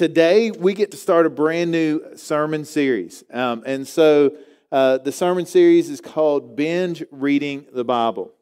today we get to start a brand new sermon series. Um, and so uh, the sermon series is called Binge Reading the Bible.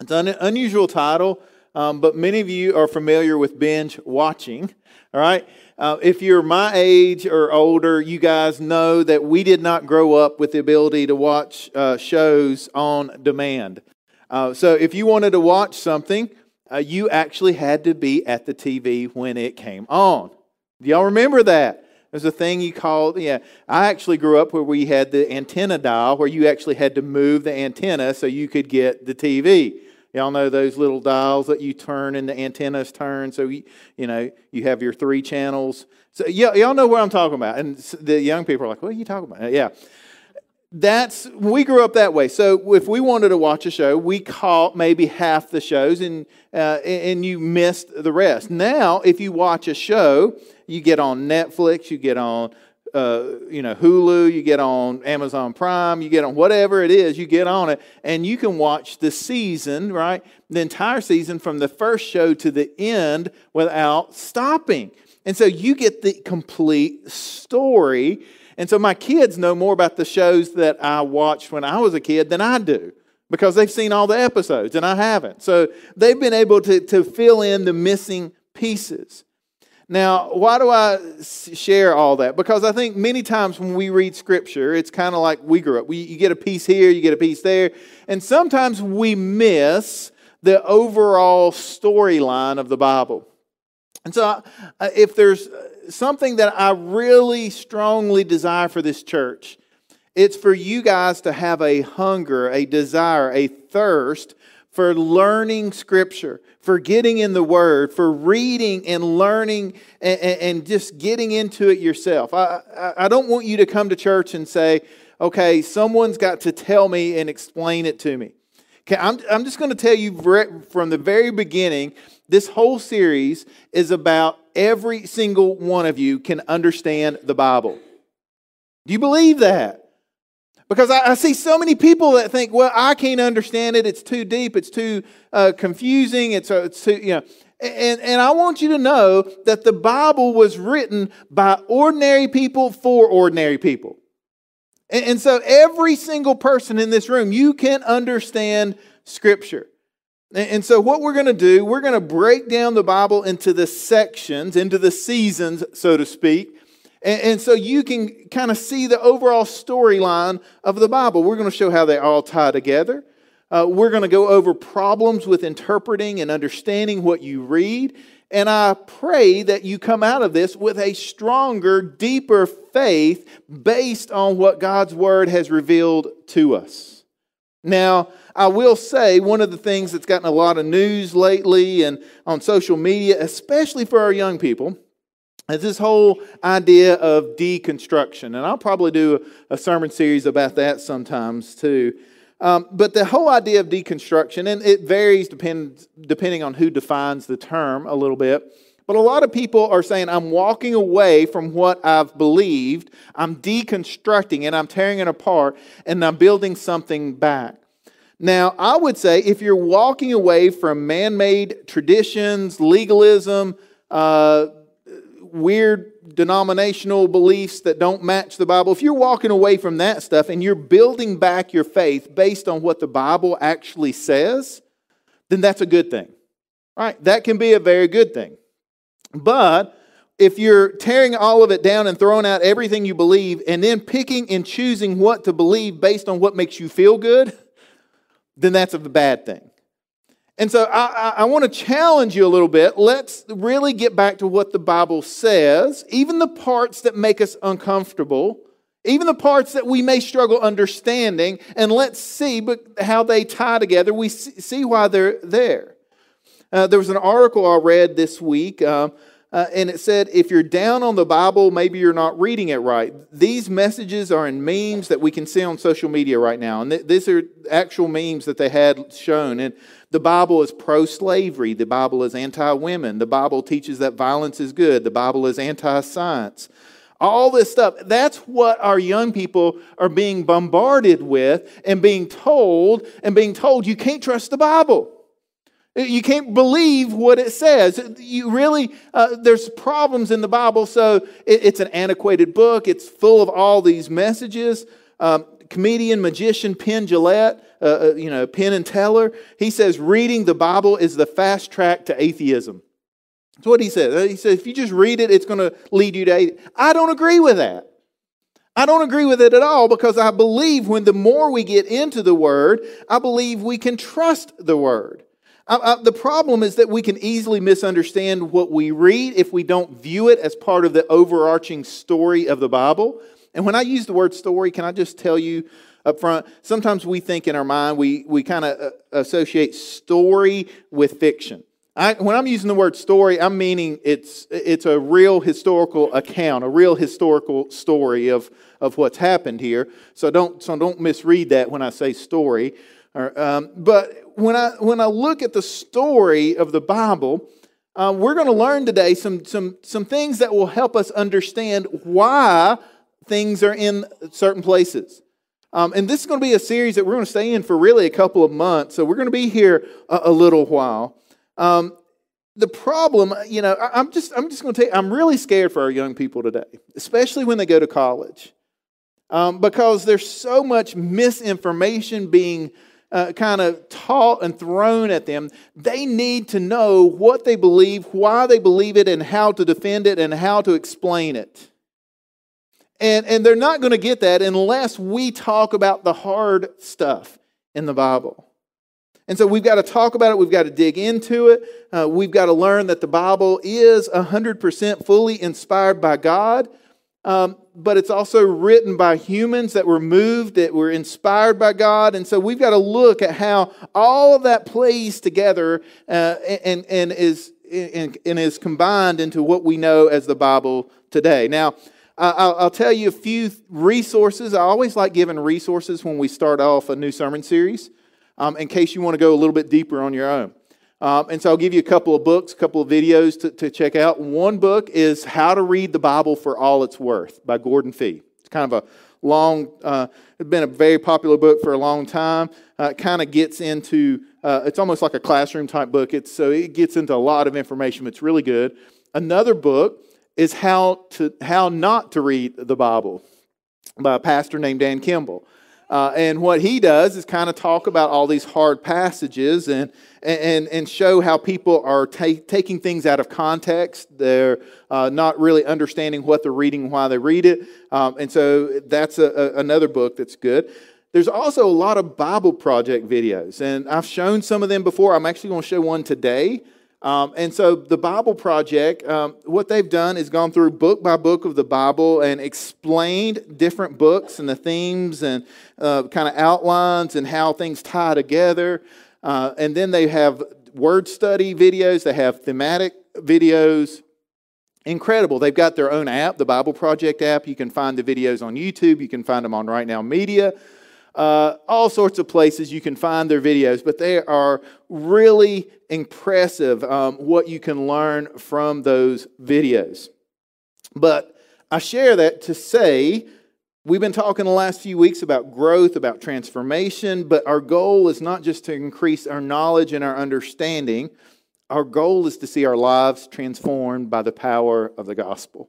It's an unusual title, um, but many of you are familiar with binge watching. All right. Uh, if you're my age or older, you guys know that we did not grow up with the ability to watch uh, shows on demand. Uh, so if you wanted to watch something, uh, you actually had to be at the TV when it came on. Do y'all remember that? There's a thing you called, yeah. I actually grew up where we had the antenna dial where you actually had to move the antenna so you could get the TV. Y'all know those little dials that you turn and the antennas turn. So, you, you know, you have your three channels. So, y'all know what I'm talking about. And the young people are like, what are you talking about? Yeah. That's, we grew up that way. So, if we wanted to watch a show, we caught maybe half the shows and, uh, and you missed the rest. Now, if you watch a show, you get on Netflix, you get on uh, you know Hulu, you get on Amazon Prime, you get on whatever it is, you get on it, and you can watch the season, right? The entire season from the first show to the end without stopping. And so you get the complete story. And so my kids know more about the shows that I watched when I was a kid than I do because they've seen all the episodes and I haven't. So they've been able to, to fill in the missing pieces. Now, why do I share all that? Because I think many times when we read scripture, it's kind of like we grew up. We, you get a piece here, you get a piece there, and sometimes we miss the overall storyline of the Bible. And so, uh, if there's something that I really strongly desire for this church, it's for you guys to have a hunger, a desire, a thirst for learning Scripture, for getting in the Word, for reading and learning and, and just getting into it yourself. I, I don't want you to come to church and say, okay, someone's got to tell me and explain it to me. Okay, I'm, I'm just going to tell you from the very beginning this whole series is about every single one of you can understand the Bible. Do you believe that? Because I, I, see so many people that think, well, I can't understand it. It's too deep. It's too uh, confusing. It's, uh, it's too, you know. And, and I want you to know that the Bible was written by ordinary people for ordinary people. And, and so every single person in this room, you can understand Scripture. And, so what we're going to do, we're going to break down the Bible into the sections, into the seasons, so to speak. And, and so you can kind of see the overall storyline of the Bible. We're going to show how they all tie together. Uh, we're going to go over problems with interpreting and understanding what you read. And I pray that you come out of this with a stronger, deeper faith based on what God's Word has revealed to us. Now, I will say one of the things that's gotten a lot of news lately and on social media, especially for our young people, is this whole idea of deconstruction. And I'll probably do a sermon series about that sometimes too. Um, but the whole idea of deconstruction, and it varies depend, depending on who defines the term a little bit. But a lot of people are saying, I'm walking away from what I've believed, I'm deconstructing it, I'm tearing it apart, and I'm building something back. Now, I would say if you're walking away from man made traditions, legalism, uh, weird denominational beliefs that don't match the Bible, if you're walking away from that stuff and you're building back your faith based on what the Bible actually says, then that's a good thing. Right, that can be a very good thing. But if you're tearing all of it down and throwing out everything you believe and then picking and choosing what to believe based on what makes you feel good, then that's a bad thing. And so I, I, I want to challenge you a little bit. Let's really get back to what the Bible says, even the parts that make us uncomfortable, even the parts that we may struggle understanding, and let's see how they tie together. We see why they're there. Uh, there was an article I read this week. Uh, uh, and it said, if you're down on the Bible, maybe you're not reading it right. These messages are in memes that we can see on social media right now. And th- these are actual memes that they had shown. And the Bible is pro slavery. The Bible is anti women. The Bible teaches that violence is good. The Bible is anti science. All this stuff. That's what our young people are being bombarded with and being told, and being told you can't trust the Bible. You can't believe what it says. You really, uh, there's problems in the Bible, so it, it's an antiquated book. It's full of all these messages. Um, comedian, magician Penn Jillette, uh, uh, you know, Penn and Teller, he says reading the Bible is the fast track to atheism. That's what he says. He says if you just read it, it's going to lead you to atheism. I don't agree with that. I don't agree with it at all because I believe when the more we get into the Word, I believe we can trust the Word. I, I, the problem is that we can easily misunderstand what we read if we don't view it as part of the overarching story of the Bible. And when I use the word story, can I just tell you up front? Sometimes we think in our mind, we, we kind of uh, associate story with fiction. I, when I'm using the word story, I'm meaning it's, it's a real historical account, a real historical story of, of what's happened here. So don't, so don't misread that when I say story. Um, but when I, when I look at the story of the Bible, uh, we're going to learn today some, some, some things that will help us understand why things are in certain places. Um, and this is going to be a series that we're going to stay in for really a couple of months. So we're going to be here a, a little while. Um, the problem, you know, I, am just I'm just going to tell you, I'm really scared for our young people today, especially when they go to college, um, because there's so much misinformation being uh, kind of taught and thrown at them. They need to know what they believe, why they believe it, and how to defend it and how to explain it. And, and they're not going to get that unless we talk about the hard stuff in the Bible. And so we've got to talk about it. We've got to dig into it. Uh, we've got to learn that the Bible is 100% fully inspired by God, um, but it's also written by humans that were moved, that were inspired by God. And so we've got to look at how all of that plays together uh, and, and, is, and, is combined into what we know as the Bible today. Now, I'll, I'll, tell you a few resources. I always like giving resources when we start off a new sermon series um, in case you want to go a little bit deeper on your own. Um, and so I'll give you a couple of books, a couple of videos to, to check out. One book is How to Read the Bible for All It's Worth by Gordon Fee. It's kind of a long, uh, it's been a very popular book for a long time. Uh, it kind of gets into, uh, it's almost like a classroom type book. It's, so it gets into a lot of information. It's really good. Another book is how, to, how not to read the Bible by a pastor named Dan Kimball. Uh, and what he does is kind of talk about all these hard passages and, and, and show how people are ta- taking things out of context. They're uh, not really understanding what they're reading, why they read it. Um, and so that's a, a, another book that's good. There's also a lot of Bible Project videos, and I've shown some of them before. I'm actually going to show one today. Um, and so the Bible Project, um, what they've done is gone through book by book of the Bible and explained different books and the themes and uh, kind of outlines and how things tie together. Uh, and then they have word study videos, they have thematic videos. Incredible. They've got their own app, the Bible Project app. You can find the videos on YouTube, you can find them on Right Now Media uh, all sorts of places you can find their videos, but they are really impressive um, what you can learn from those videos. But I share that to say we've been talking the last few weeks about growth, about transformation, but our goal is not just to increase our knowledge and our understanding. Our goal is to see our lives transformed by the power of the gospel.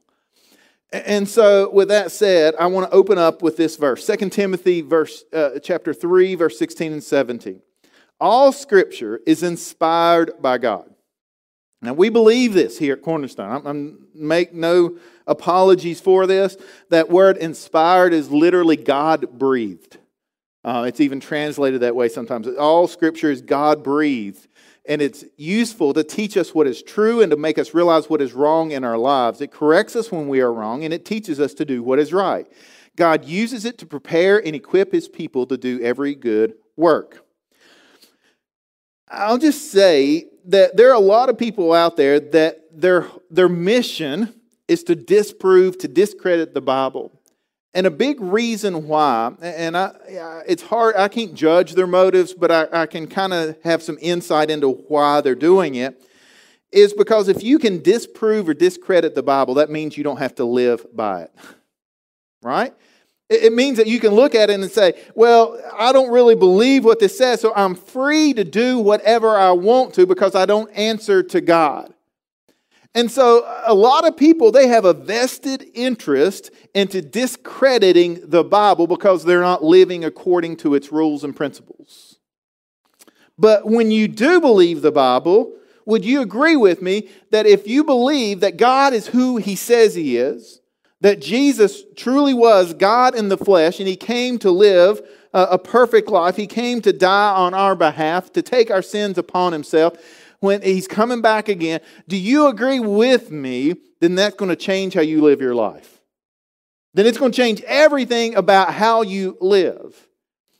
And so, with that said, I want to open up with this verse 2 Timothy, verse, uh, chapter 3, verse 16 and 17. All scripture is inspired by God. Now, we believe this here at Cornerstone. I'm, I'm make no apologies for this. That word inspired is literally God breathed. Uh, it's even translated that way sometimes. All scripture is God breathed and it's useful to teach us what is true and to make us realize what is wrong in our lives. It corrects us when we are wrong, and it teaches us to do what is right. God uses it to prepare and equip his people to do every good work. I'll just say that there are a lot of people out there that their, their mission is to disprove, to discredit the Bible. And a big reason why, and I, it's hard, I can't judge their motives, but I, I can kind of have some insight into why they're doing it, is because if you can disprove or discredit the Bible, that means you don't have to live by it. Right? It means that you can look at it and say, well, I don't really believe what this says, so I'm free to do whatever I want to because I don't answer to God. And so a lot of people, they have a vested interest into discrediting the Bible because they're not living according to its rules and principles. But when you do believe the Bible, would you agree with me that if you believe that God is who he says he is, that Jesus truly was God in the flesh and he came to live a perfect life, he came to die on our behalf, to take our sins upon himself, when he's coming back again, do you agree with me? Then that's going to change how you live your life. Then it's going to change everything about how you live.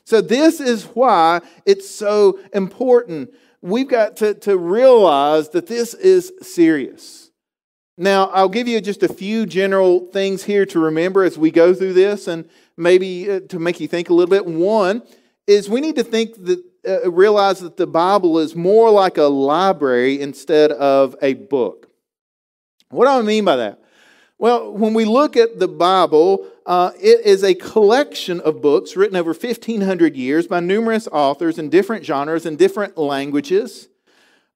So, this is why it's so important. We've got to, to realize that this is serious. Now, I'll give you just a few general things here to remember as we go through this and maybe uh, to make you think a little bit. One is we need to think that uh, realize that the Bible is more like a library instead of a book. What do I mean by that? Well, when we look at the Bible, uh, it is a collection of books written over 1,500 years by numerous authors in different genres and different languages.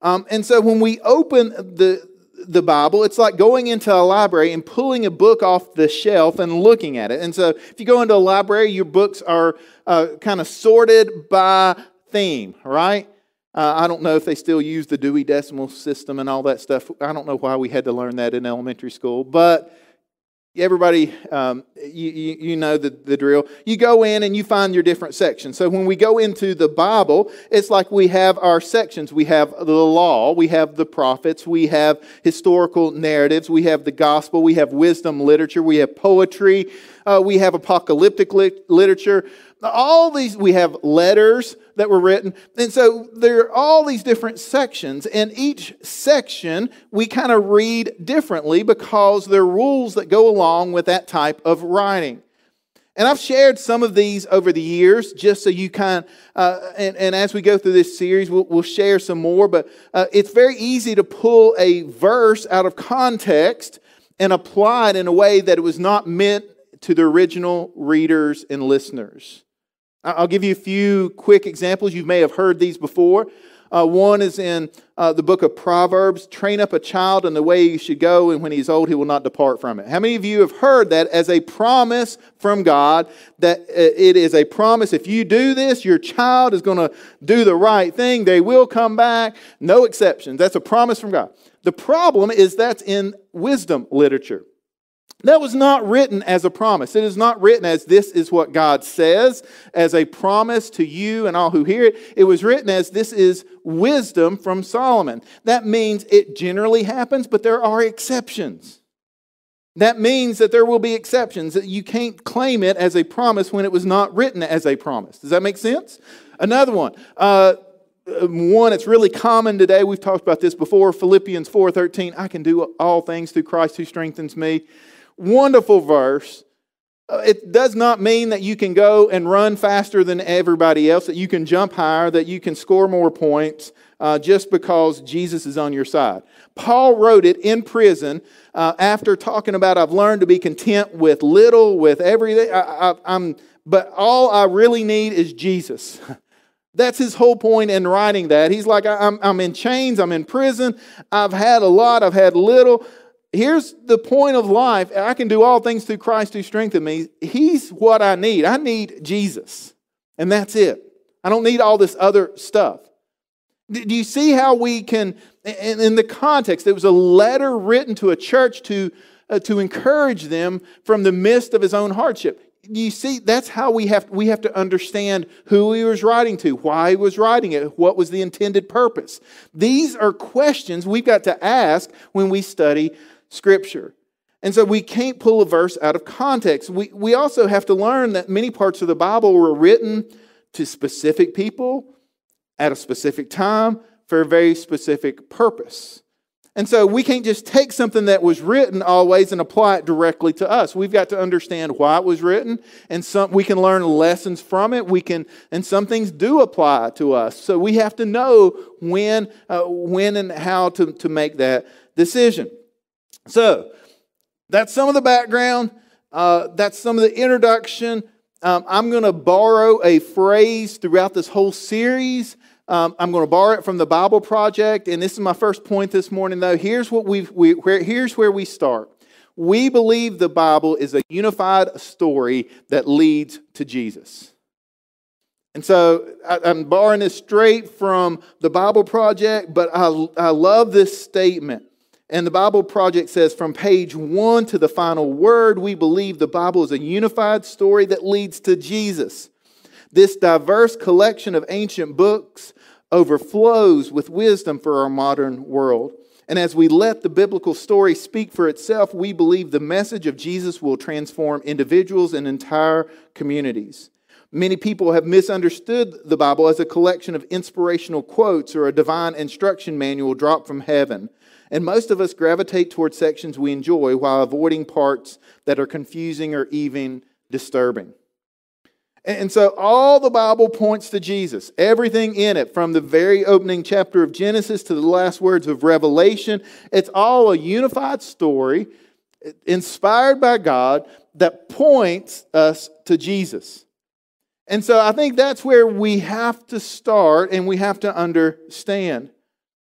Um, and so when we open the, the Bible, it's like going into a library and pulling a book off the shelf and looking at it. And so if you go into a library, your books are uh, kind of sorted by theme, right? Uh, I don't know if they still use the Dewey Decimal System and all that stuff. I don't know why we had to learn that in elementary school, but everybody, um, you, you, you, know the, the drill. You go in and you find your different sections. So when we go into the Bible, it's like we have our sections. We have the law, we have the prophets, we have historical narratives, we have the gospel, we have wisdom literature, we have poetry, uh, we have apocalyptic literature. All these, we have letters that were written. And so there are all these different sections, and each section we kind of read differently because there are rules that go along with that type of writing. And I've shared some of these over the years just so you kind of, uh, and, and as we go through this series, we'll, we'll share some more. But uh, it's very easy to pull a verse out of context and apply it in a way that it was not meant to the original readers and listeners. I'll give you a few quick examples. You may have heard these before. Uh, one is in uh, the book of Proverbs train up a child in the way he should go, and when he's old, he will not depart from it. How many of you have heard that as a promise from God? That uh, it is a promise. If you do this, your child is going to do the right thing. They will come back. No exceptions. That's a promise from God. The problem is that's in wisdom literature. That was not written as a promise. It is not written as this is what God says, as a promise to you and all who hear it. It was written as this is wisdom from Solomon. That means it generally happens, but there are exceptions. That means that there will be exceptions, that you can't claim it as a promise when it was not written as a promise. Does that make sense? Another one. Uh, one that's really common today we've talked about this before philippians 4.13 i can do all things through christ who strengthens me Wonderful verse. Uh, it does not mean that you can go and run faster than everybody else, that you can jump higher, that you can score more points uh, just because Jesus is on your side. Paul wrote it in prison uh, after talking about, I've learned to be content with little, with everything. I, am but all I really need is Jesus. That's his whole point in writing that. He's like, I'm, I'm in chains, I'm in prison, I've had a lot, I've had little here's the point of life. I can do all things through Christ who strengthens me. He's what I need. I need Jesus. And that's it. I don't need all this other stuff. Do you see how we can, in the context, it was a letter written to a church to, uh, to encourage them from the midst of his own hardship. You see, that's how we have, we have to understand who he was writing to, why he was writing it, what was the intended purpose. These are questions we've got to ask when we study Scripture. And so we can't pull a verse out of context. We, we also have to learn that many parts of the Bible were written to specific people at a specific time for a very specific purpose. And so we can't just take something that was written always and apply it directly to us. We've got to understand why it was written, and some we can learn lessons from it. We can, and some things do apply to us. So we have to know when, uh, when and how to, to make that decision. So, that's some of the background. Uh, that's some of the introduction. Um, I'm going to borrow a phrase throughout this whole series. Um, I'm going to borrow it from the Bible Project, and this is my first point this morning. Though here's what we've, we where, here's where we start. We believe the Bible is a unified story that leads to Jesus. And so I, am borrowing this straight from the Bible Project, but I, I love this statement. And the Bible Project says from page one to the final word, we believe the Bible is a unified story that leads to Jesus. This diverse collection of ancient books overflows with wisdom for our modern world. And as we let the biblical story speak for itself, we believe the message of Jesus will transform individuals and entire communities. Many people have misunderstood the Bible as a collection of inspirational quotes or a divine instruction manual dropped from heaven. And most of us gravitate toward sections we enjoy while avoiding parts that are confusing or even disturbing. And so all the Bible points to Jesus. Everything in it, from the very opening chapter of Genesis to the last words of Revelation, it's all a unified story inspired by God that points us to Jesus. And so I think that's where we have to start and we have to understand.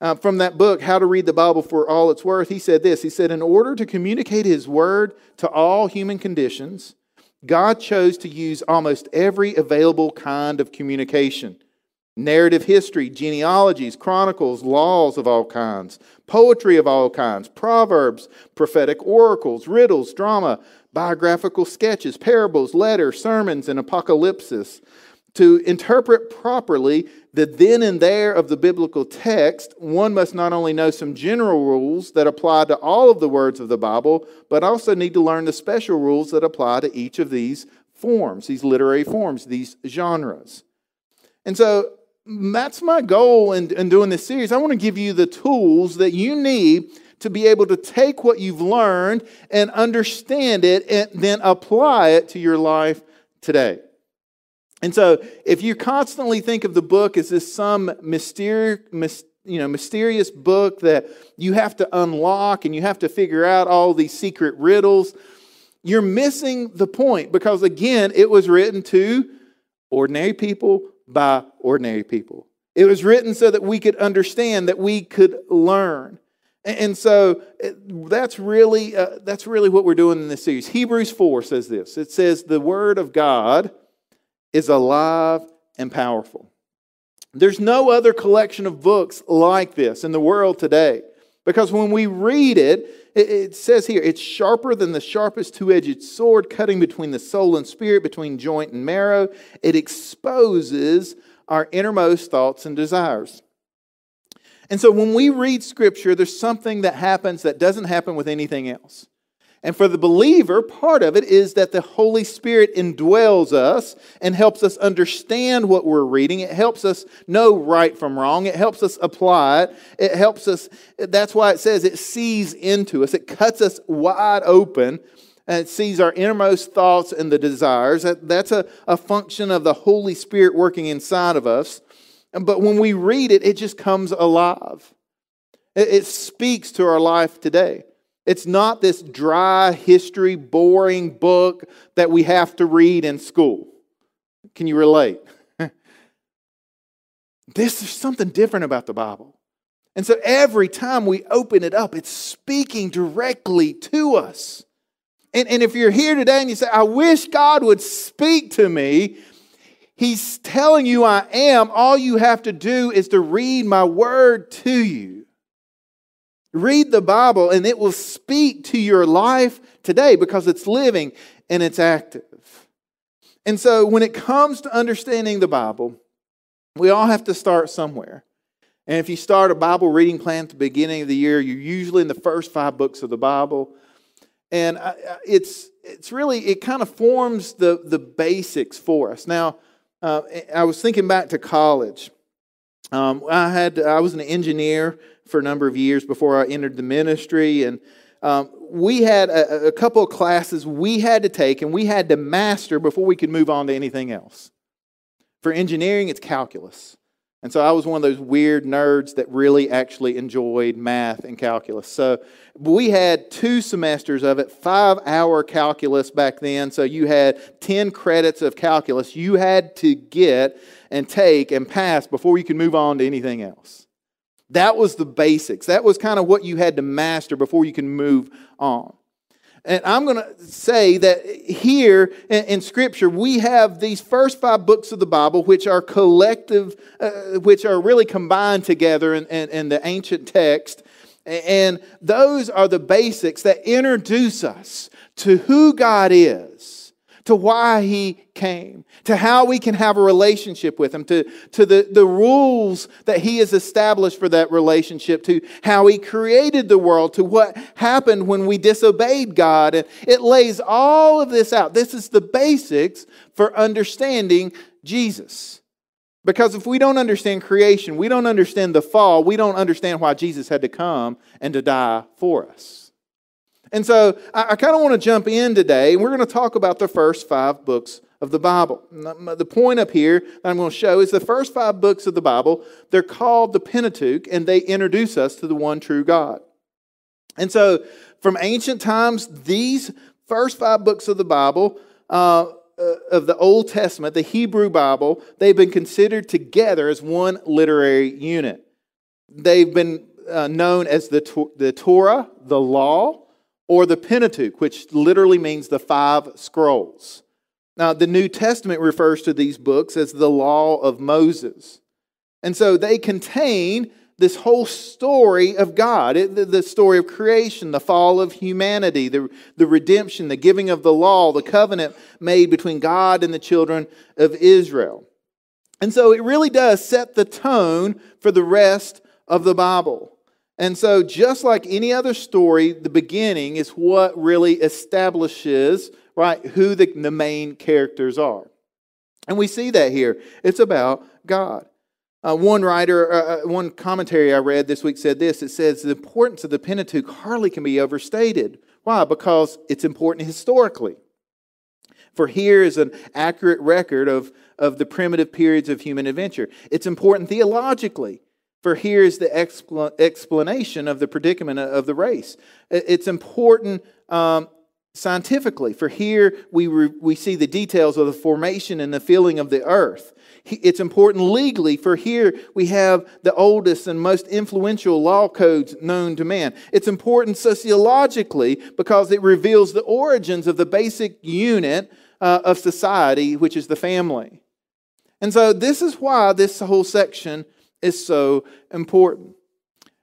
Uh, from that book, How to Read the Bible for All It's Worth, he said this He said, In order to communicate his word to all human conditions, God chose to use almost every available kind of communication narrative history, genealogies, chronicles, laws of all kinds, poetry of all kinds, proverbs, prophetic oracles, riddles, drama, biographical sketches, parables, letters, sermons, and apocalypses. To interpret properly the then and there of the biblical text, one must not only know some general rules that apply to all of the words of the Bible, but also need to learn the special rules that apply to each of these forms, these literary forms, these genres. And so that's my goal in, in doing this series. I want to give you the tools that you need to be able to take what you've learned and understand it and then apply it to your life today. And so, if you constantly think of the book as this some mysterious, you know, mysterious book that you have to unlock and you have to figure out all these secret riddles, you're missing the point because, again, it was written to ordinary people by ordinary people. It was written so that we could understand, that we could learn. And so that's really, uh, that's really what we're doing in this series. Hebrews 4 says this it says, The Word of God is alive and powerful. There's no other collection of books like this in the world today. Because when we read it, it says here, it's sharper than the sharpest two edged sword, cutting between the soul and spirit, between joint and marrow. It exposes our innermost thoughts and desires. And so when we read Scripture, there's something that happens that doesn't happen with anything else. And for the believer, part of it is that the Holy Spirit indwells us and helps us understand what we're reading. It helps us know right from wrong. It helps us apply it. It helps us, that's why it says it sees into us, it cuts us wide open and it sees our innermost thoughts and the desires. That's a, a function of the Holy Spirit working inside of us. But when we read it, it just comes alive. It speaks to our life today. It's not this dry history, boring book that we have to read in school. Can you relate? this is something different about the Bible. And so every time we open it up, it's speaking directly to us. And, and if you're here today and you say, I wish God would speak to me, He's telling you I am. All you have to do is to read my word to you. Read the Bible and it will speak to your life today because it's living and it's active. And so when it comes to understanding the Bible, we all have to start somewhere. And if you start a Bible reading plan at the beginning of the year, you're usually in the first five books of the Bible. And it's, it's really, it kind of forms the, the basics for us. Now, uh, I was thinking back to college. Um, I had I was an engineer for a number of years before I entered the ministry, and um, we had a, a, couple of classes we had to take and we had to master before we could move on to anything else. For engineering, it's calculus. And so I was one of those weird nerds that really actually enjoyed math and calculus. So we had two semesters of it, five hour calculus back then. So you had 10 credits of calculus you had to get and take and pass before you could move on to anything else. That was the basics. That was kind of what you had to master before you can move on. And I'm going to say that here in, in, Scripture, we have these first five books of the Bible, which are collective, uh, which are really combined together in, in, in the ancient text. And those are the basics that introduce us to who God is to why he came, to how we can have a relationship with him, to, to the, the rules that he has established for that relationship, to how he created the world, to what happened when we disobeyed God. And it lays all of this out. This is the basics for understanding Jesus. Because if we don't understand creation, we don't understand the fall, we don't understand why Jesus had to come and to die for us. And so I, I kind of want to jump in today, and we're going to talk about the first five books of the Bible. The point up here that I'm going to show is the first five books of the Bible, they're called the Pentateuch, and they introduce us to the one true God. And so from ancient times, these first five books of the Bible, uh, uh, of the Old Testament, the Hebrew Bible, they've been considered together as one literary unit. They've been uh, known as the, the Torah, the law, or the Pentateuch, which literally means the five scrolls. Now, the New Testament refers to these books as the law of Moses. And so they contain this whole story of God the, story of creation, the fall of humanity, the, the redemption, the giving of the law, the covenant made between God and the children of Israel. And so it really does set the tone for the rest of the Bible. And so, just like any other story, the beginning is what really establishes, right, who the, the main characters are. And we see that here. It's about God. Uh, one writer, uh, uh, one commentary I read this week said this it says, The importance of the Pentateuch hardly can be overstated. Why? Because it's important historically. For here is an accurate record of, of the primitive periods of human adventure. It's important theologically for here is the explanation of the predicament of the race. It's important um, scientifically, for here we, re- we see the details of the formation and the filling of the earth. It's important legally, for here we have the oldest and most influential law codes known to man. It's important sociologically because it reveals the origins of the basic unit uh, of society, which is the family. And so, this is why this whole section is so important.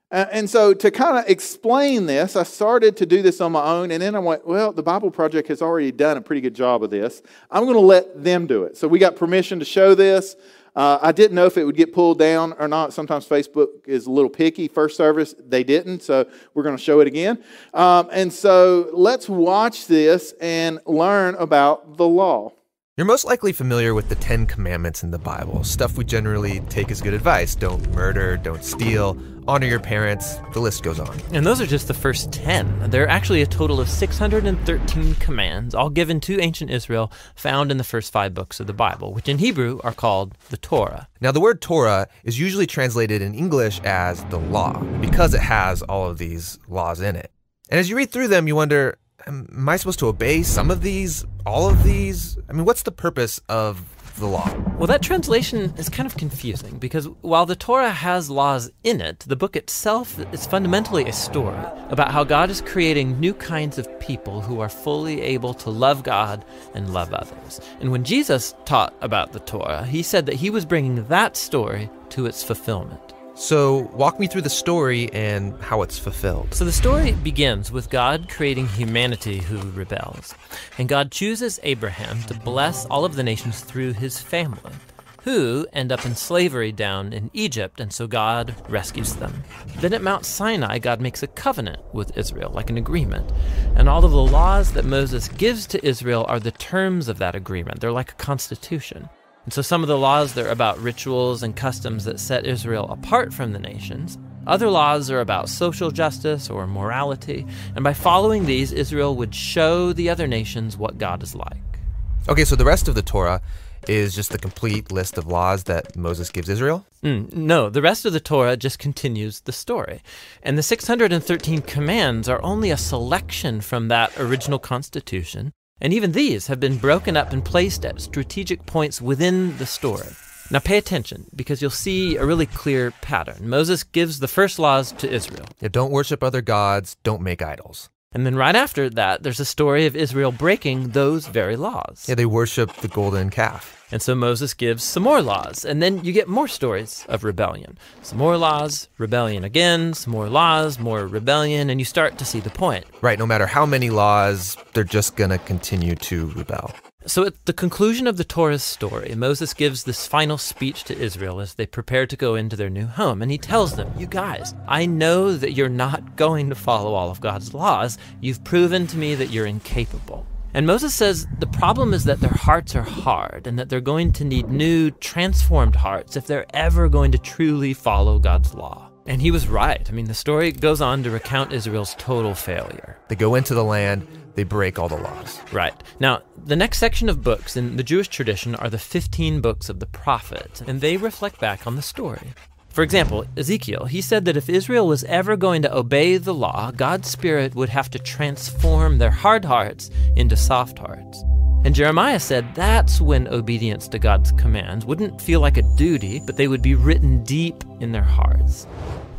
And so, to kind of explain this, I started to do this on my own, and then I went, Well, the Bible Project has already done a pretty good job of this. I'm going to let them do it. So, we got permission to show this. Uh, I didn't know if it would get pulled down or not. Sometimes Facebook is a little picky. First service, they didn't, so we're going to show it again. Um, and so, let's watch this and learn about the law. You're most likely familiar with the Ten Commandments in the Bible, stuff we generally take as good advice. Don't murder, don't steal, honor your parents, the list goes on. And those are just the first 10. There are actually a total of 613 commands, all given to ancient Israel, found in the first five books of the Bible, which in Hebrew are called the Torah. Now, the word Torah is usually translated in English as the law, because it has all of these laws in it. And as you read through them, you wonder am I supposed to obey some of these, all of these? I mean, what's the purpose of the law? Well, that translation is kind of confusing because while the Torah has laws in it, the book itself is fundamentally a story about how God is creating new kinds of people who are fully able to love God and love others. And when Jesus taught about the Torah, he said that he was bringing that story to its fulfillment. So, walk me through the story and how it's fulfilled. So, the story begins with God creating humanity who rebels. And God chooses Abraham to bless all of the nations through his family, who end up in slavery down in Egypt, and so God rescues them. Then at Mount Sinai, God makes a covenant with Israel, like an agreement. And all of the laws that Moses gives to Israel are the terms of that agreement, they're like a constitution. And so some of the laws are about rituals and customs that set Israel apart from the nations. Other laws are about social justice or morality, and by following these, Israel would show the other nations what God is like. Okay, so the rest of the Torah is just the complete list of laws that Moses gives Israel? Mm, no, the rest of the Torah just continues the story. And the 613 commands are only a selection from that original constitution. And even these have been broken up and placed at strategic points within the story. Now pay attention because you'll see a really clear pattern. Moses gives the first laws to Israel. Yeah, don't worship other gods, don't make idols. And then right after that, there's a story of Israel breaking those very laws. Yeah, they worship the golden calf. And so Moses gives some more laws, and then you get more stories of rebellion. Some more laws, rebellion again, some more laws, more rebellion, and you start to see the point. Right, no matter how many laws, they're just going to continue to rebel. So, at the conclusion of the Torah's story, Moses gives this final speech to Israel as they prepare to go into their new home. And he tells them, You guys, I know that you're not going to follow all of God's laws. You've proven to me that you're incapable. And Moses says the problem is that their hearts are hard and that they're going to need new, transformed hearts if they're ever going to truly follow God's law. And he was right. I mean, the story goes on to recount Israel's total failure. They go into the land, they break all the laws. Right. Now, the next section of books in the Jewish tradition are the 15 books of the prophets, and they reflect back on the story. For example, Ezekiel, he said that if Israel was ever going to obey the law, God's Spirit would have to transform their hard hearts into soft hearts. And Jeremiah said that's when obedience to God's commands wouldn't feel like a duty, but they would be written deep in their hearts.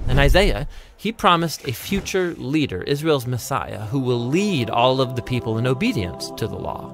And Isaiah, he promised a future leader, Israel's Messiah, who will lead all of the people in obedience to the law.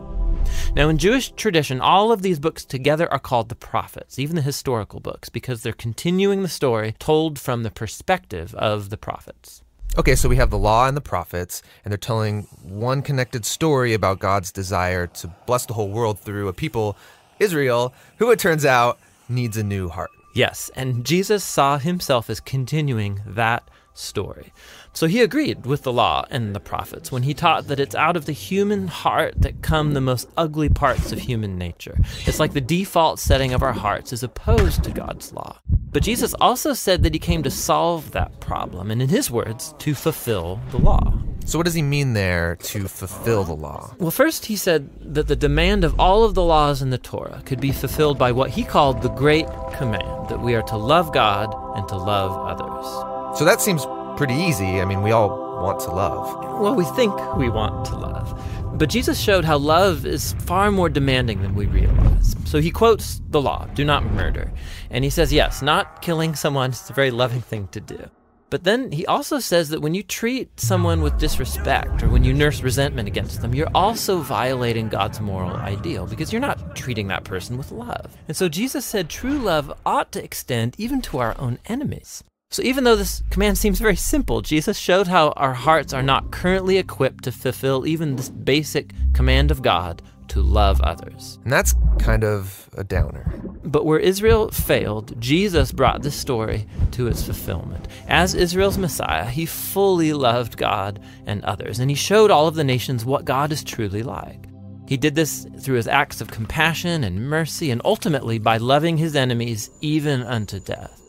Now, in Jewish tradition, all of these books together are called the prophets, even the historical books, because they're continuing the story told from the perspective of the prophets. Okay, so we have the law and the prophets, and they're telling one connected story about God's desire to bless the whole world through a people, Israel, who it turns out needs a new heart. Yes, and Jesus saw himself as continuing that story. So he agreed with the law and the prophets when he taught that it's out of the human heart that come the most ugly parts of human nature. It's like the default setting of our hearts is opposed to God's law. But Jesus also said that he came to solve that problem, and in his words, to fulfill the law. So, what does he mean there to fulfill the law? Well, first, he said that the demand of all of the laws in the Torah could be fulfilled by what he called the Great Command that we are to love God and to love others. So, that seems pretty easy. I mean, we all want to love. Well, we think we want to love. But Jesus showed how love is far more demanding than we realize. So he quotes the law do not murder. And he says, yes, not killing someone is a very loving thing to do. But then he also says that when you treat someone with disrespect or when you nurse resentment against them, you're also violating God's moral ideal because you're not treating that person with love. And so Jesus said true love ought to extend even to our own enemies. So even though this command seems very simple, Jesus showed how our hearts are not currently equipped to fulfill even this basic command of God to love others. And that's kind of a downer. But where Israel failed, Jesus brought this story to its fulfillment. As Israel's Messiah, he fully loved God and others, and he showed all of the nations what God is truly like. He did this through his acts of compassion and mercy, and ultimately by loving his enemies even unto death.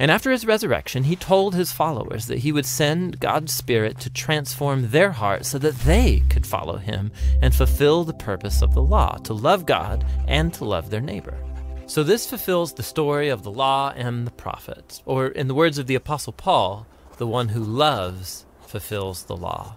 And after his resurrection, he told his followers that he would send God's Spirit to transform their hearts so that they could follow him and fulfill the purpose of the law to love God and to love their neighbor. So this fulfills the story of the law and the prophets, or in the words of the Apostle Paul, the one who loves fulfills the law.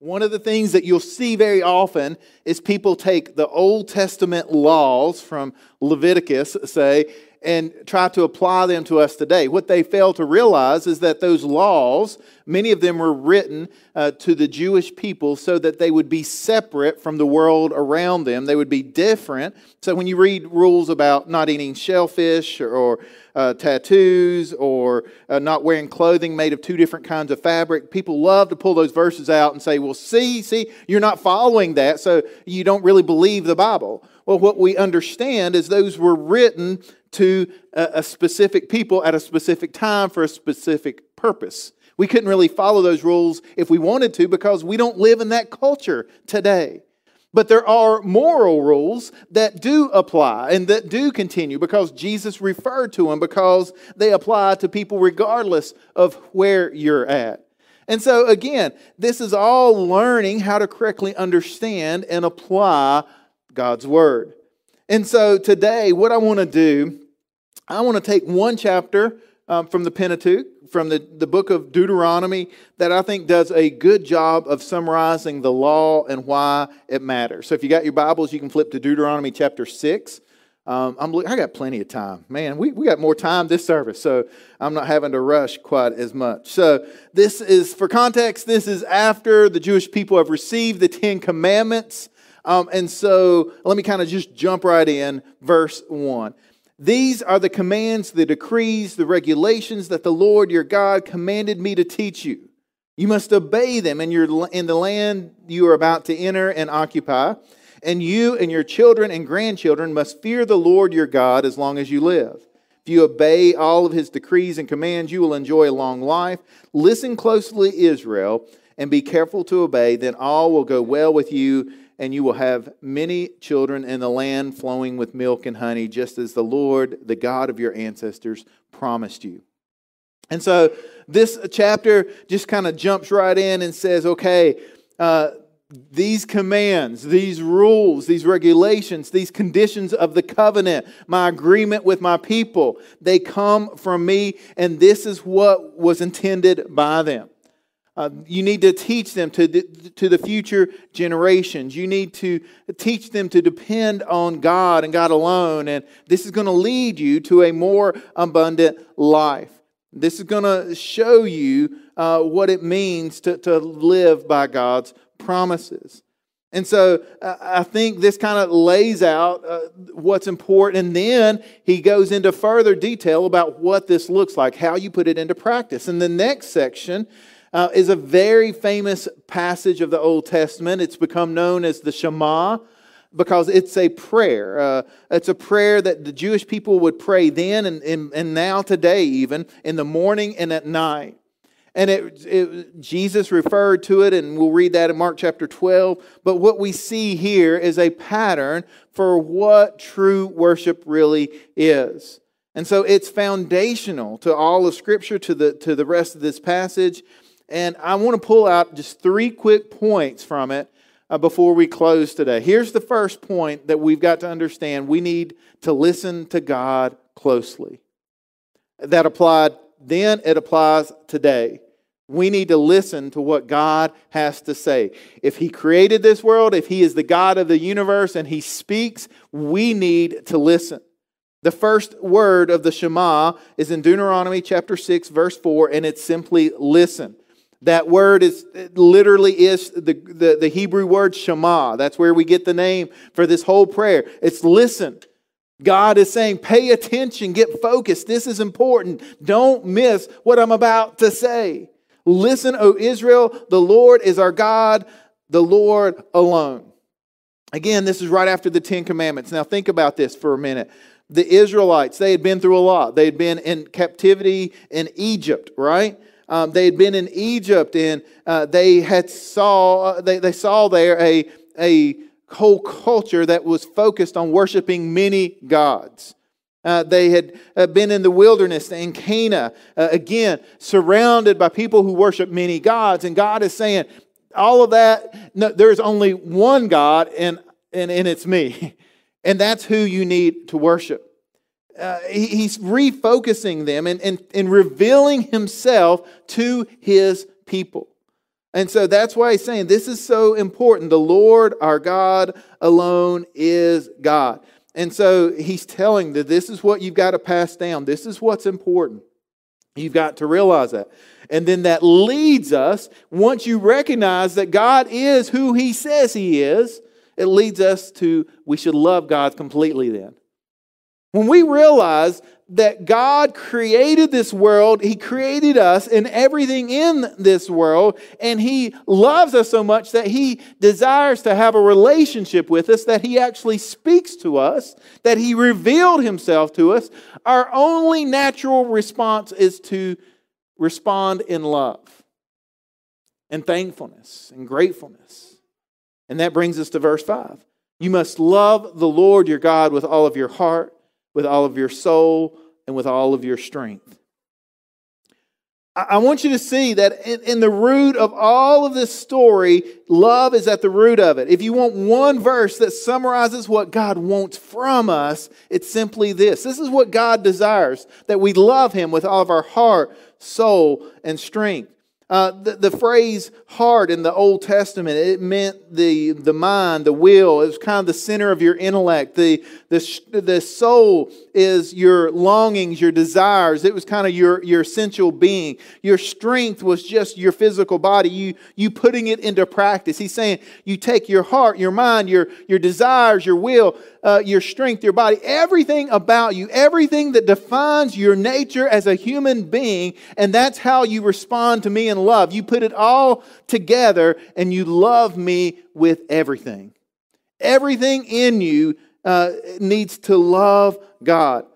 One of the things that you'll see very often is people take the Old Testament laws from Leviticus, say, and try to apply them to us today. What they fail to realize is that those laws, many of them were written uh, to the Jewish people so that they would be separate from the world around them. They would be different. So when you read rules about not eating shellfish or, or uh, tattoos or uh, not wearing clothing made of two different kinds of fabric, people love to pull those verses out and say, well, see, see, you're not following that, so you don't really believe the Bible. Well, what we understand is those were written to a, specific people at a specific time for a specific purpose. We couldn't really follow those rules if we wanted to because we don't live in that culture today. But there are moral rules that do apply and that do continue because Jesus referred to them because they apply to people regardless of where you're at. And so, again, this is all learning how to correctly understand and apply God's Word. And so, today, what I want to do, I want to take one chapter um, from the Pentateuch, from the, the book of Deuteronomy, that I think does a good job of summarizing the law and why it matters. So if you got your Bibles, you can flip to Deuteronomy chapter 6. Um, I'm, I got plenty of time. Man, we, we got more time this service, so I'm not having to rush quite as much. So, this is, for context, this is after the Jewish people have received the Ten Commandments. Um, and so, let me kind of just jump right in, verse 1. These are the commands, the decrees, the regulations that the Lord your God commanded me to teach you. You must obey them in, your, in the land you are about to enter and occupy. And you and your children and grandchildren must fear the Lord your God as long as you live. If you obey all of his decrees and commands, you will enjoy a long life. Listen closely, Israel, and be careful to obey, then all will go well with you and you will have many children in the land flowing with milk and honey, just as the Lord, the God of your ancestors, promised you. And so this chapter just kind of jumps right in and says, okay, uh, these commands, these rules, these regulations, these conditions of the covenant, my agreement with my people, they come from me, and this is what was intended by them. Uh, you need to teach them to the, to the future generations. You need to teach them to depend on God and God alone. And this is going to lead you to a more abundant life. This is going to show you uh, what it means to, to live by God's promises. And so uh, I think this kind of lays out uh, what's important. And then he goes into further detail about what this looks like, how you put it into practice. In the next section, uh, is a very famous passage of the Old Testament. It's become known as the Shema because it's a prayer. Uh, it's a prayer that the Jewish people would pray then and, and, and now today, even in the morning and at night. And it, it, Jesus referred to it, and we'll read that in Mark chapter 12. But what we see here is a pattern for what true worship really is. And so it's foundational to all of Scripture, to the, to the rest of this passage. And I want to pull out just three quick points from it uh, before we close today. Here's the first point that we've got to understand we need to listen to God closely. That applied then, it applies today. We need to listen to what God has to say. If He created this world, if He is the God of the universe and He speaks, we need to listen. The first word of the Shema is in Deuteronomy chapter 6, verse 4, and it's simply listen. That word is literally is the, the, the, Hebrew word Shema. That's where we get the name for this whole prayer. It's listen. God is saying, pay attention, get focused. This is important. Don't miss what I'm about to say. Listen, O Israel, the Lord is our God, the Lord alone. Again, this is right after the Ten Commandments. Now, think about this for a minute. The Israelites, they had been through a lot. They had been in captivity in Egypt, right? Um, they had been in Egypt and uh, they had saw uh, they, they saw there a, a whole culture that was focused on worshiping many gods. Uh, they had uh, been in the wilderness in Canaan, uh, again, surrounded by people who worship many gods. And God is saying, all of that, no, there's only one God, and, and, and it's me. And that's who you need to worship uh, he's refocusing them and, and, and revealing himself to his people. And so that's why he's saying this is so important. The Lord our God alone is God. And so he's telling that this is what you've got to pass down. This is what's important. You've got to realize that. And then that leads us, once you recognize that God is who he says he is, it leads us to we should love God completely then. When we realize that God created this world, He created us and everything in this world, and He loves us so much that He desires to have a relationship with us, that He actually speaks to us, that He revealed Himself to us, our only natural response is to respond in love and thankfulness and gratefulness. And that brings us to verse 5. You must love the Lord your God with all of your heart, with all of your soul, and with all of your strength. I want you to see that in, the root of all of this story, love is at the root of it. If you want one verse that summarizes what God wants from us, it's simply this. This is what God desires that we love Him with all of our heart, soul, and strength. Uh, the, the phrase heart in the Old Testament, it meant the, the mind, the will. It was kind of the center of your intellect. The, the, the soul is your longings, your desires. It was kind of your, your essential being. Your strength was just your physical body, you, you putting it into practice. He's saying you take your heart, your mind, your, your desires, your will, uh, your strength, your body, everything about you, everything that defines your nature as a human being, and that's how you respond to me in love. You put it all together and you love me with everything. Everything in you uh, needs to love God.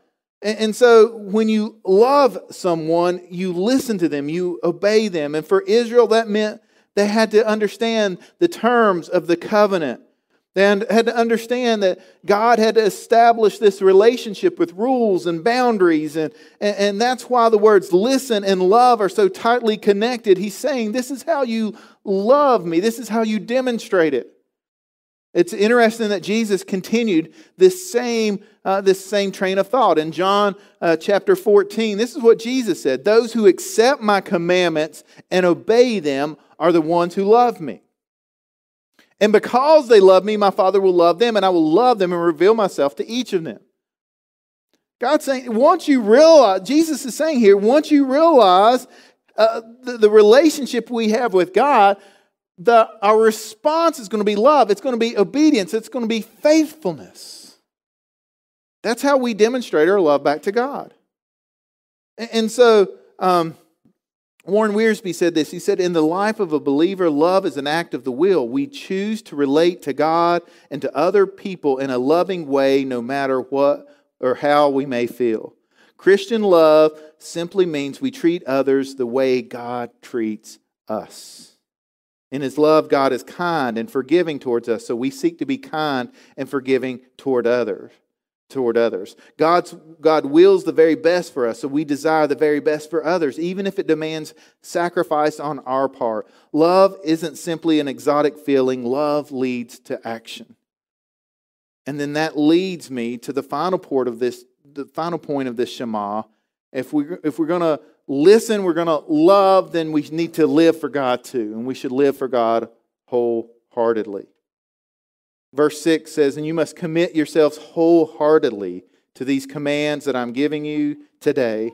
And, and so when you love someone, you listen to them, you obey them. And for Israel, that meant they had to understand the terms of the covenant. They had to understand that God had to establish this relationship with rules and boundaries. And, and, and, that's why the words listen and love are so tightly connected. He's saying, This is how you love me, this is how you demonstrate it. It's interesting that Jesus continued this same, uh, this same train of thought. In John uh, chapter 14, this is what Jesus said Those who accept my commandments and obey them are the ones who love me. And because they love me, my Father will love them, and I will love them and reveal myself to each of them. God's saying, once you realize, Jesus is saying here, once you realize uh, the, the relationship we have with God, the, our response is going to be love, it's going to be obedience, it's going to be faithfulness. That's how we demonstrate our love back to God. And, and so, um, Warren Wiersbe said this. He said, In the life of a believer, love is an act of the will. We choose to relate to God and to other people in a loving way, no matter what or how we may feel. Christian love simply means we treat others the way God treats us. In His love, God is kind and forgiving towards us, so we seek to be kind and forgiving toward others toward others. God's, God wills the very best for us, so we desire the very best for others, even if it demands sacrifice on our part. Love isn't simply an exotic feeling, love leads to action. And then that leads me to the final point of this, the final point of this Shema. If we if we're gonna listen, we're gonna love, then we need to live for God too, and we should live for God wholeheartedly. Verse 6 says, And you must commit yourselves wholeheartedly to these commands that I'm giving you today.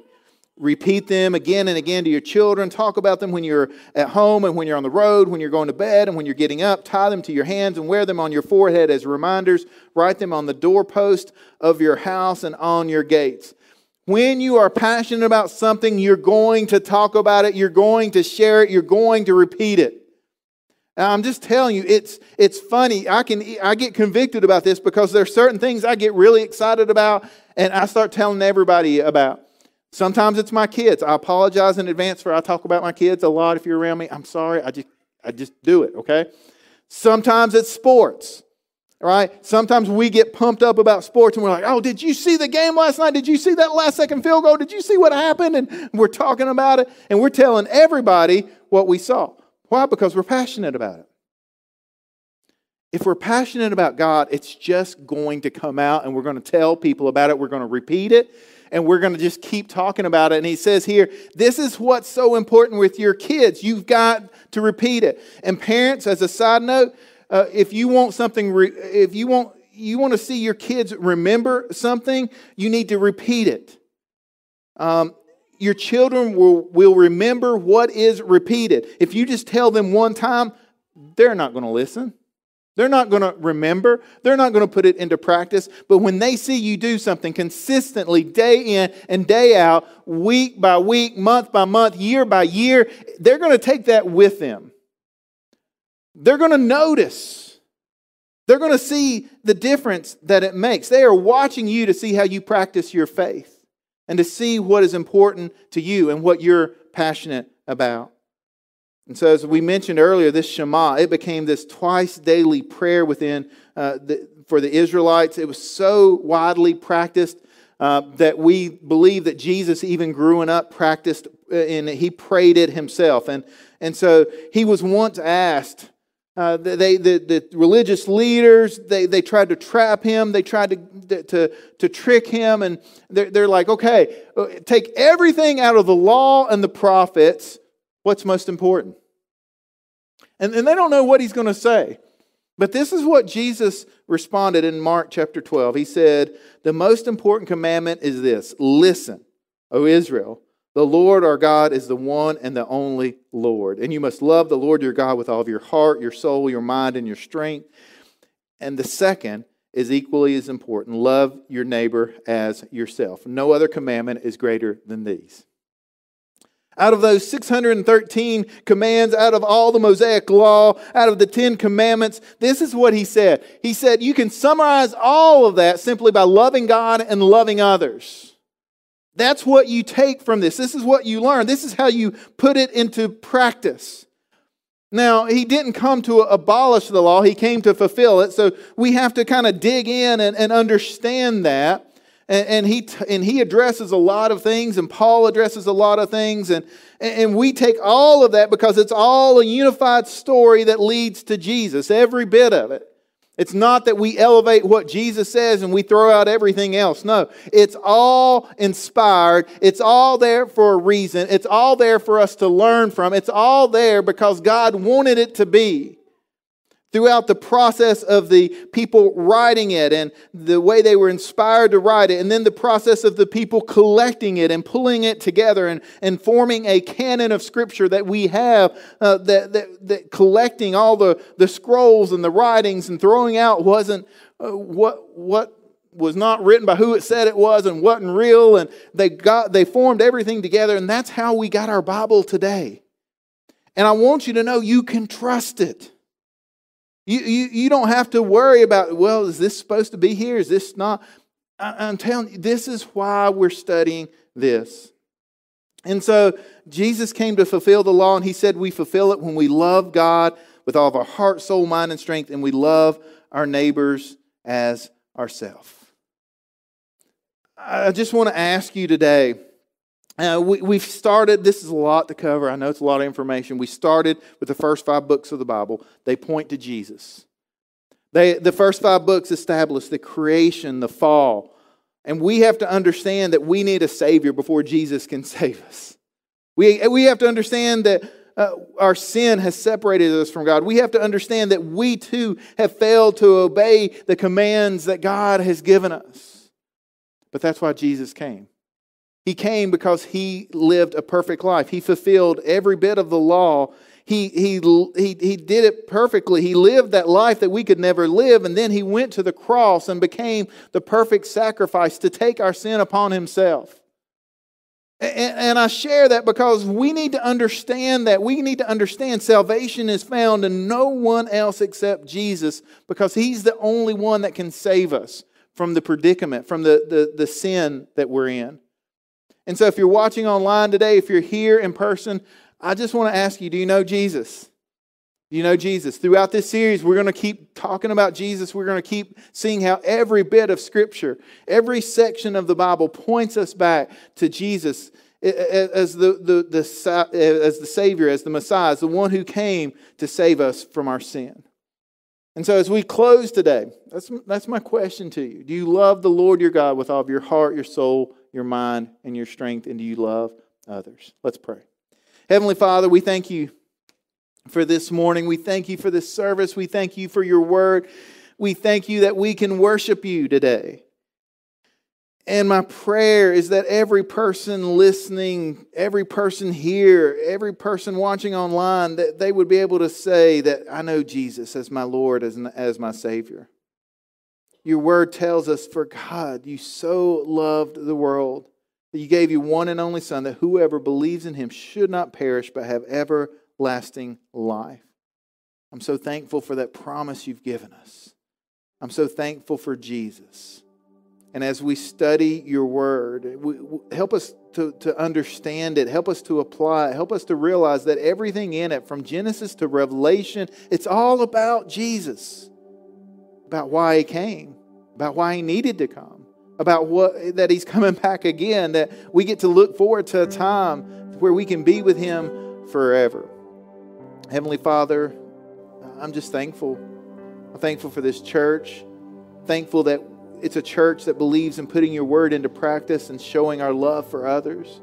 Repeat them again and again to your children. Talk about them when you're at home and when you're on the road, when you're going to bed and when you're getting up. Tie them to your hands and wear them on your forehead as reminders. Write them on the doorpost of your house and on your gates. When you are passionate about something, you're going to talk about it, you're going to share it, you're going to repeat it. I'm just telling you, it's, it's funny. I, can, I get convicted about this because there are certain things I get really excited about and I start telling everybody about. Sometimes it's my kids. I apologize in advance for I talk about my kids a lot if you're around me. I'm sorry. I just, I just do it, okay? Sometimes it's sports, right? Sometimes we get pumped up about sports and we're like, oh, did you see the game last night? Did you see that last second field goal? Did you see what happened? And we're talking about it and we're telling everybody what we saw. Why? Because we're passionate about it. If we're passionate about God, it's just going to come out and we're going to tell people about it. We're going to repeat it and we're going to just keep talking about it. And he says here, this is what's so important with your kids. You've got to repeat it. And parents, as a side note, uh, if you want something, re- if you want, you want to see your kids remember something, you need to repeat it. Um, your children will, will remember what is repeated. If you just tell them one time, they're not going to listen. They're not going to remember. They're not going to put it into practice. But when they see you do something consistently, day in and day out, week by week, month by month, year by year, they're going to take that with them. They're going to notice. They're going to see the difference that it makes. They are watching you to see how you practice your faith and to see what is important to you and what you're passionate about. And so, as we mentioned earlier, this Shema, it became this twice daily prayer within uh, the, for the Israelites. It was so widely practiced uh, that we believe that Jesus, even growing up, practiced uh, and he prayed it himself. And, and so he was once asked, uh, they, the, the religious leaders, they, they tried to trap him. They tried to, to, to trick him. And they're, they're like, okay, uh, take everything out of the law and the prophets. What's most important? And, and they don't know what he's going to say. But this is what Jesus responded in Mark chapter 12. He said, The most important commandment is this Listen, O Israel. The Lord our God is the one and the only Lord. And you must love the Lord your God with all of your heart, your soul, your mind, and your strength. And the second is equally as important love your neighbor as yourself. No other commandment is greater than these. Out of those 613 commands, out of all the Mosaic law, out of the 10 commandments, this is what he said. He said, You can summarize all of that simply by loving God and loving others. That's what you take from this. This is what you learn. This is how you put it into practice. Now, he didn't come to abolish the law, he came to fulfill it. So we have to kind of dig in and, and understand that. And, and, he, and he addresses a lot of things, and Paul addresses a lot of things. And, and we take all of that because it's all a unified story that leads to Jesus, every bit of it. It's not that we elevate what Jesus says and we throw out everything else. No, it's all inspired. It's all there for a reason. It's all there for us to learn from. It's all there because God wanted it to be throughout the process of the people writing it and the way they were inspired to write it, and then the process of the people collecting it and pulling it together and, and forming a canon of scripture that we have, uh, that, that, that, collecting all the, the scrolls and the writings and throwing out wasn't uh, what, what was not written by who it said it was and wasn't real, and they, got, they formed everything together, and that's how we got our Bible today. And I want you to know you can trust it. You, you, you don't have to worry about, well, is this supposed to be here? Is this not? I, I'm telling you, this is why we're studying this. And so Jesus came to fulfill the law, and he said we fulfill it when we love God with all of our heart, soul, mind, and strength, and we love our neighbors as ourselves. I just want to ask you today uh, we, we've started, this is a lot to cover. I know it's a lot of information. We started with the first five books of the Bible. They point to Jesus. They, the first five books establish the creation, the fall. And we have to understand that we need a Savior before Jesus can save us. We, we have to understand that uh, our sin has separated us from God. We have to understand that we too have failed to obey the commands that God has given us. But that's why Jesus came. He came because he lived a perfect life. He fulfilled every bit of the law. He, he, he, he did it perfectly. He lived that life that we could never live. And then he went to the cross and became the perfect sacrifice to take our sin upon himself. And, and I share that because we need to understand that. We need to understand salvation is found in no one else except Jesus because he's the only one that can save us from the predicament, from the, the, the sin that we're in. And so, if you're watching online today, if you're here in person, I just want to ask you do you know Jesus? Do you know Jesus? Throughout this series, we're going to keep talking about Jesus. We're going to keep seeing how every bit of Scripture, every section of the Bible points us back to Jesus as the, the, the, as the Savior, as the Messiah, as the one who came to save us from our sin. And so, as we close today, that's, that's my question to you. Do you love the Lord your God with all of your heart, your soul, your mind, and your strength? And do you love others? Let's pray. Heavenly Father, we thank you for this morning. We thank you for this service. We thank you for your word. We thank you that we can worship you today. And my prayer is that every person listening, every person here, every person watching online, that they would be able to say that I know Jesus as my Lord, as, as my Savior. Your word tells us, For God, you so loved the world that you gave your one and only Son, that whoever believes in him should not perish but have everlasting life. I'm so thankful for that promise you've given us. I'm so thankful for Jesus. and as we study your word, we, we, help us to, to understand it, help us to apply it, help us to realize that everything in it, from Genesis to Revelation, it's all about Jesus, about why he came, about why he needed to come, about what that he's coming back again, that we get to look forward to a time where we can be with him forever. Heavenly Father, I'm just thankful. I'm thankful for this church. Thankful that it's a church that believes in putting your word into practice and showing our love for others.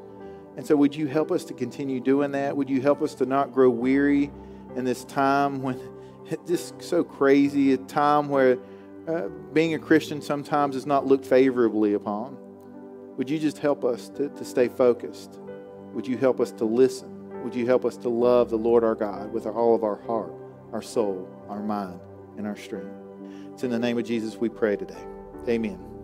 And so, would you help us to continue doing that? Would you help us to not grow weary in this time when it's just so crazy, a time where uh, being a Christian sometimes is not looked favorably upon? Would you just help us to, to stay focused? Would you help us to listen? Would you help us to love the Lord our God with all of our heart, our soul, our mind, and our strength? It's in the name of Jesus we pray today. Amen.